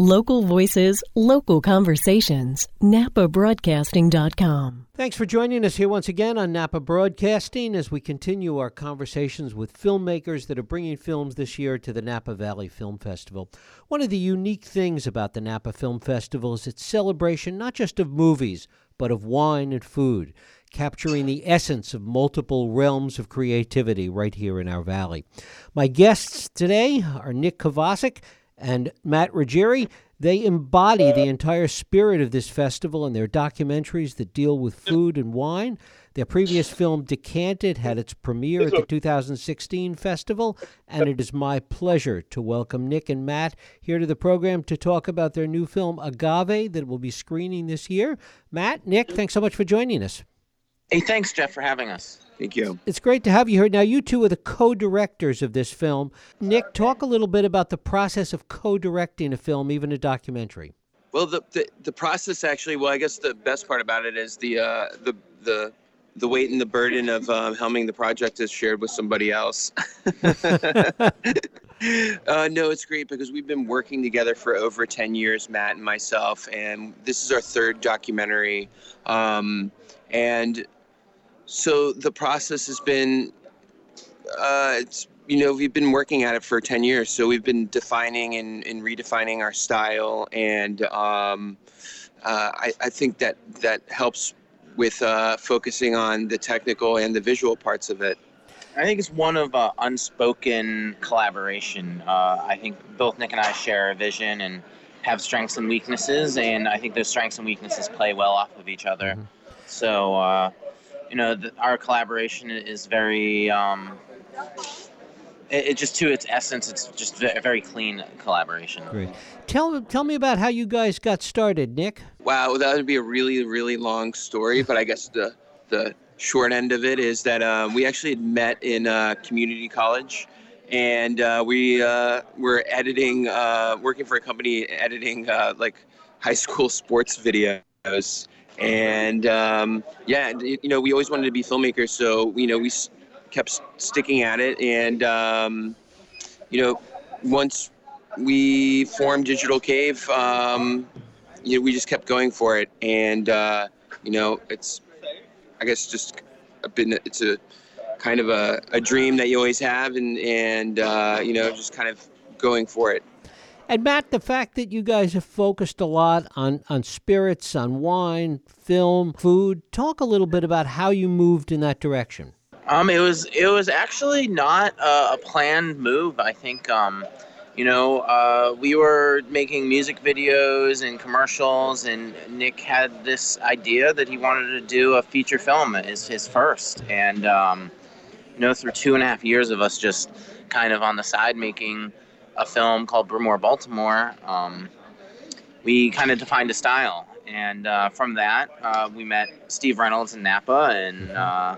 Local voices, local conversations. NapaBroadcasting.com. Thanks for joining us here once again on Napa Broadcasting as we continue our conversations with filmmakers that are bringing films this year to the Napa Valley Film Festival. One of the unique things about the Napa Film Festival is its celebration not just of movies, but of wine and food, capturing the essence of multiple realms of creativity right here in our valley. My guests today are Nick Kovacic and Matt Ruggieri. They embody the uh, entire spirit of this festival in their documentaries that deal with food and wine. Their previous film, Decanted, had its premiere at the 2016 festival, and it is my pleasure to welcome Nick and Matt here to the program to talk about their new film, Agave, that will be screening this year. Matt, Nick, thanks so much for joining us. Hey, thanks, Jeff, for having us. Thank you. It's great to have you here. Now, you two are the co directors of this film. Nick, talk a little bit about the process of co directing a film, even a documentary. Well, the, the, the process actually, well, I guess the best part about it is the uh, the the the weight and the burden of um, helming the project is shared with somebody else. uh, no, it's great because we've been working together for over 10 years, Matt and myself, and this is our third documentary. Um, and so the process has been, uh, it's you know we've been working at it for 10 years, so we've been defining and, and redefining our style, and um, uh, I, I think that that helps with uh, focusing on the technical and the visual parts of it. I think it's one of uh, unspoken collaboration. Uh, I think both Nick and I share a vision and have strengths and weaknesses, and I think those strengths and weaknesses play well off of each other. Mm-hmm. So uh, you know, the, our collaboration is very, um, it, it, just to its essence, it's just a very clean collaboration. Great. Tell tell me about how you guys got started, Nick. Wow, that would be a really really long story, but I guess the the short end of it is that uh, we actually had met in uh, community college, and uh, we uh, were editing, uh, working for a company editing uh, like high school sports videos and um, yeah, you know, we always wanted to be filmmakers, so you know, we kept sticking at it, and um, you know, once we formed Digital Cave, um, you know, we just kept going for it, and uh, you know, it's, I guess, just a bit. It's a kind of a, a dream that you always have, and and uh, you know, just kind of going for it. And Matt, the fact that you guys have focused a lot on, on spirits, on wine, film, food, talk a little bit about how you moved in that direction. Um, it was it was actually not a, a planned move. I think um, you know, uh, we were making music videos and commercials, and Nick had this idea that he wanted to do a feature film as his first. And, um, you know, through two and a half years of us just kind of on the side making a film called Brewmore Baltimore, um, we kind of defined a style. And uh, from that, uh, we met Steve Reynolds in Napa, and uh,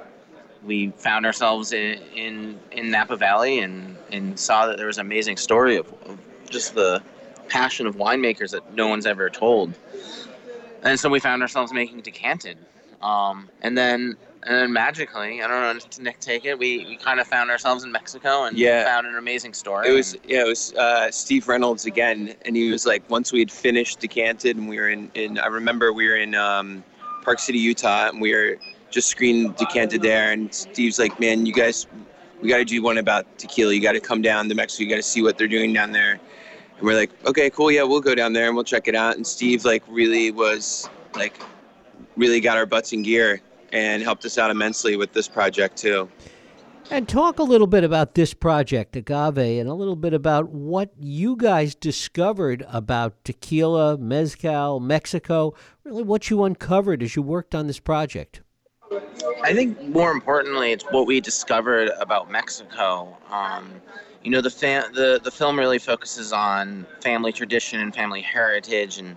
we found ourselves in, in, in Napa Valley and, and saw that there was an amazing story of, of just the passion of winemakers that no one's ever told. And so we found ourselves making Decanted. Um, and then and then magically, I don't know, Nick take it. We, we kind of found ourselves in Mexico and yeah. found an amazing story. It was yeah, it was uh, Steve Reynolds again, and he was like, once we had finished decanted, and we were in, in I remember we were in um, Park City, Utah, and we were just screened decanted there, and Steve's like, man, you guys, we got to do one about tequila. You got to come down to Mexico. You got to see what they're doing down there. And we're like, okay, cool, yeah, we'll go down there and we'll check it out. And Steve like really was like, really got our butts in gear and helped us out immensely with this project too. And talk a little bit about this project, Agave, and a little bit about what you guys discovered about tequila, mezcal, Mexico, really what you uncovered as you worked on this project. I think more importantly, it's what we discovered about Mexico. Um, you know, the, fa- the the film really focuses on family tradition and family heritage, and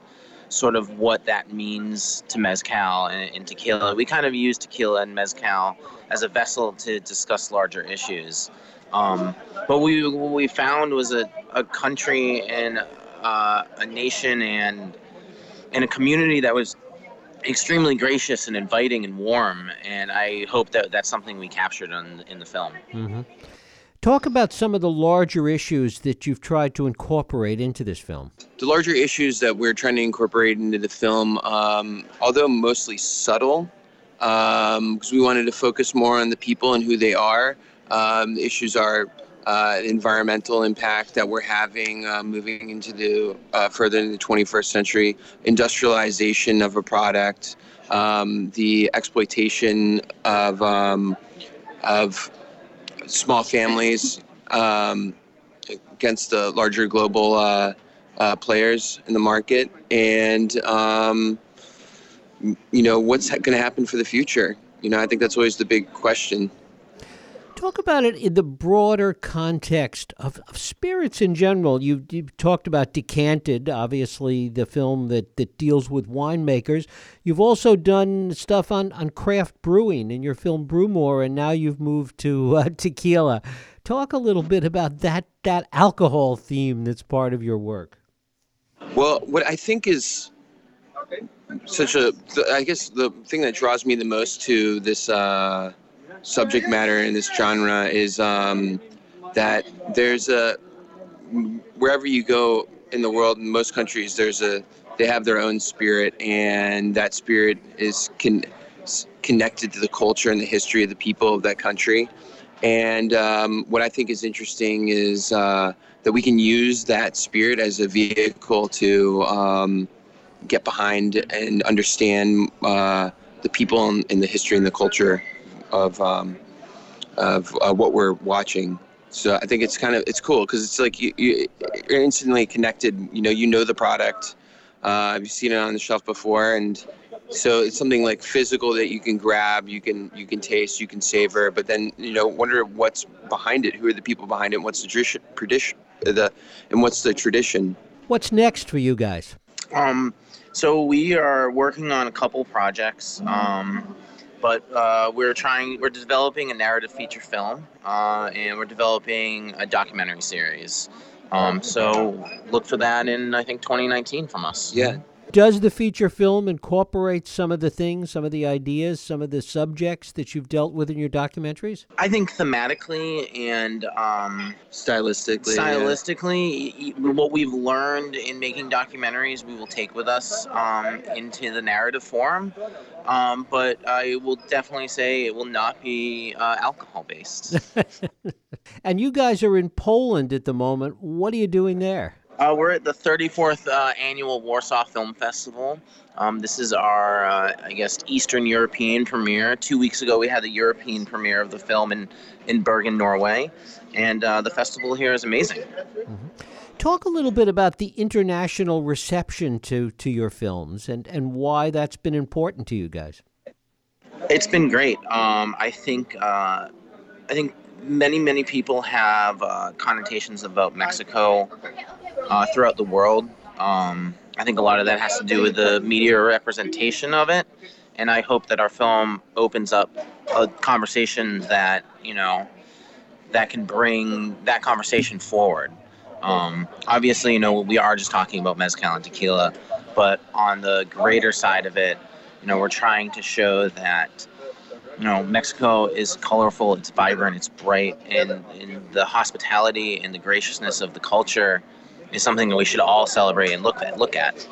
sort of what that means to mezcal and, and, tequila. We kind of use tequila and mezcal as a vessel to discuss larger issues. Um, but we what we found was a, a country and uh, a nation and and a community that was extremely gracious and inviting and warm. And I hope that that's something we captured in, in the film. Mm-hmm. Talk about some of the larger issues that you've tried to incorporate into this film. The larger issues that we're trying to incorporate into the film, um, although mostly subtle, because um, we wanted to focus more on the people and who they are. Um, the issues are uh, environmental impact that we're having uh, moving into the uh, further into the 21st century, industrialization of a product, um, the exploitation of um, of small families um, against the larger global uh, uh, players in the market, and um, you know what's going to happen for the future. You know, I think that's always the big question. Talk about it in the broader context of, of spirits in general. You've, you've, talked about Decanted, obviously the film that, that deals with winemakers. You've also done stuff on, on craft brewing in your film Brewmore, and now you've moved to uh, tequila. Talk a little bit about that that alcohol theme that's part of your work. Well, what I think is such a, I guess the thing that draws me the most to this. Uh, subject matter in this genre is um, that there's a wherever you go in the world in most countries there's a they have their own spirit and that spirit is con- connected to the culture and the history of the people of that country. And um, what i think is interesting is uh, that we can use that spirit as a vehicle to um, get behind and understand uh, the people and, and the history and the culture of um, of uh, what we're watching. So I think it's kind of it's cool because it's like you, you are instantly connected. You know, you know the product. Uh, you've seen it on the shelf before, and so it's something like physical that you can grab, you can you can taste, you can savor. But then you know, wonder what's behind it. Who are the people behind it? What's the tradition? The and what's the tradition? What's next for you guys? Um, so we are working on a couple projects. Um, but uh, we're trying we're developing a narrative feature film uh, and we're developing a documentary series. Um, so look for that in i think 2019 from us. Yeah does the feature film incorporate some of the things, some of the ideas, some of the subjects that you've dealt with in your documentaries? I think thematically and um, stylistically, stylistically, yeah. what we've learned in making documentaries, we will take with us um, into the narrative form. Um, but I will definitely say it will not be uh, alcohol based. and you guys are in Poland at the moment. What are you doing there? Uh, we're at the 34th uh, annual Warsaw Film Festival. Um, this is our, uh, I guess, Eastern European premiere. Two weeks ago, we had the European premiere of the film in, in Bergen, Norway. And uh, the festival here is amazing. Mm-hmm. Talk a little bit about the international reception to, to your films and, and why that's been important to you guys. It's been great. Um, I think uh, I think many many people have uh, connotations about Mexico uh, throughout the world. Um, I think a lot of that has to do with the media representation of it, and I hope that our film opens up a conversation that you know that can bring that conversation forward. Um, obviously, you know we are just talking about mezcal and tequila, but on the greater side of it, you know we're trying to show that you know Mexico is colorful, it's vibrant, it's bright, and, and the hospitality and the graciousness of the culture is something that we should all celebrate and look at. Look at.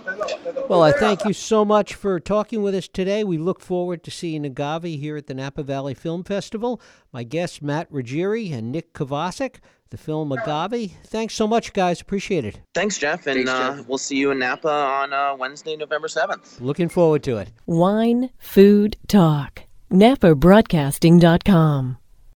Well, I thank you so much for talking with us today. We look forward to seeing Agave here at the Napa Valley Film Festival. My guests Matt Ruggieri and Nick Kovacic. The film Agave. Thanks so much, guys. Appreciate it. Thanks, Jeff, and Thanks, Jeff. Uh, we'll see you in Napa on uh, Wednesday, November seventh. Looking forward to it. Wine, food, talk. NapaBroadcasting.com.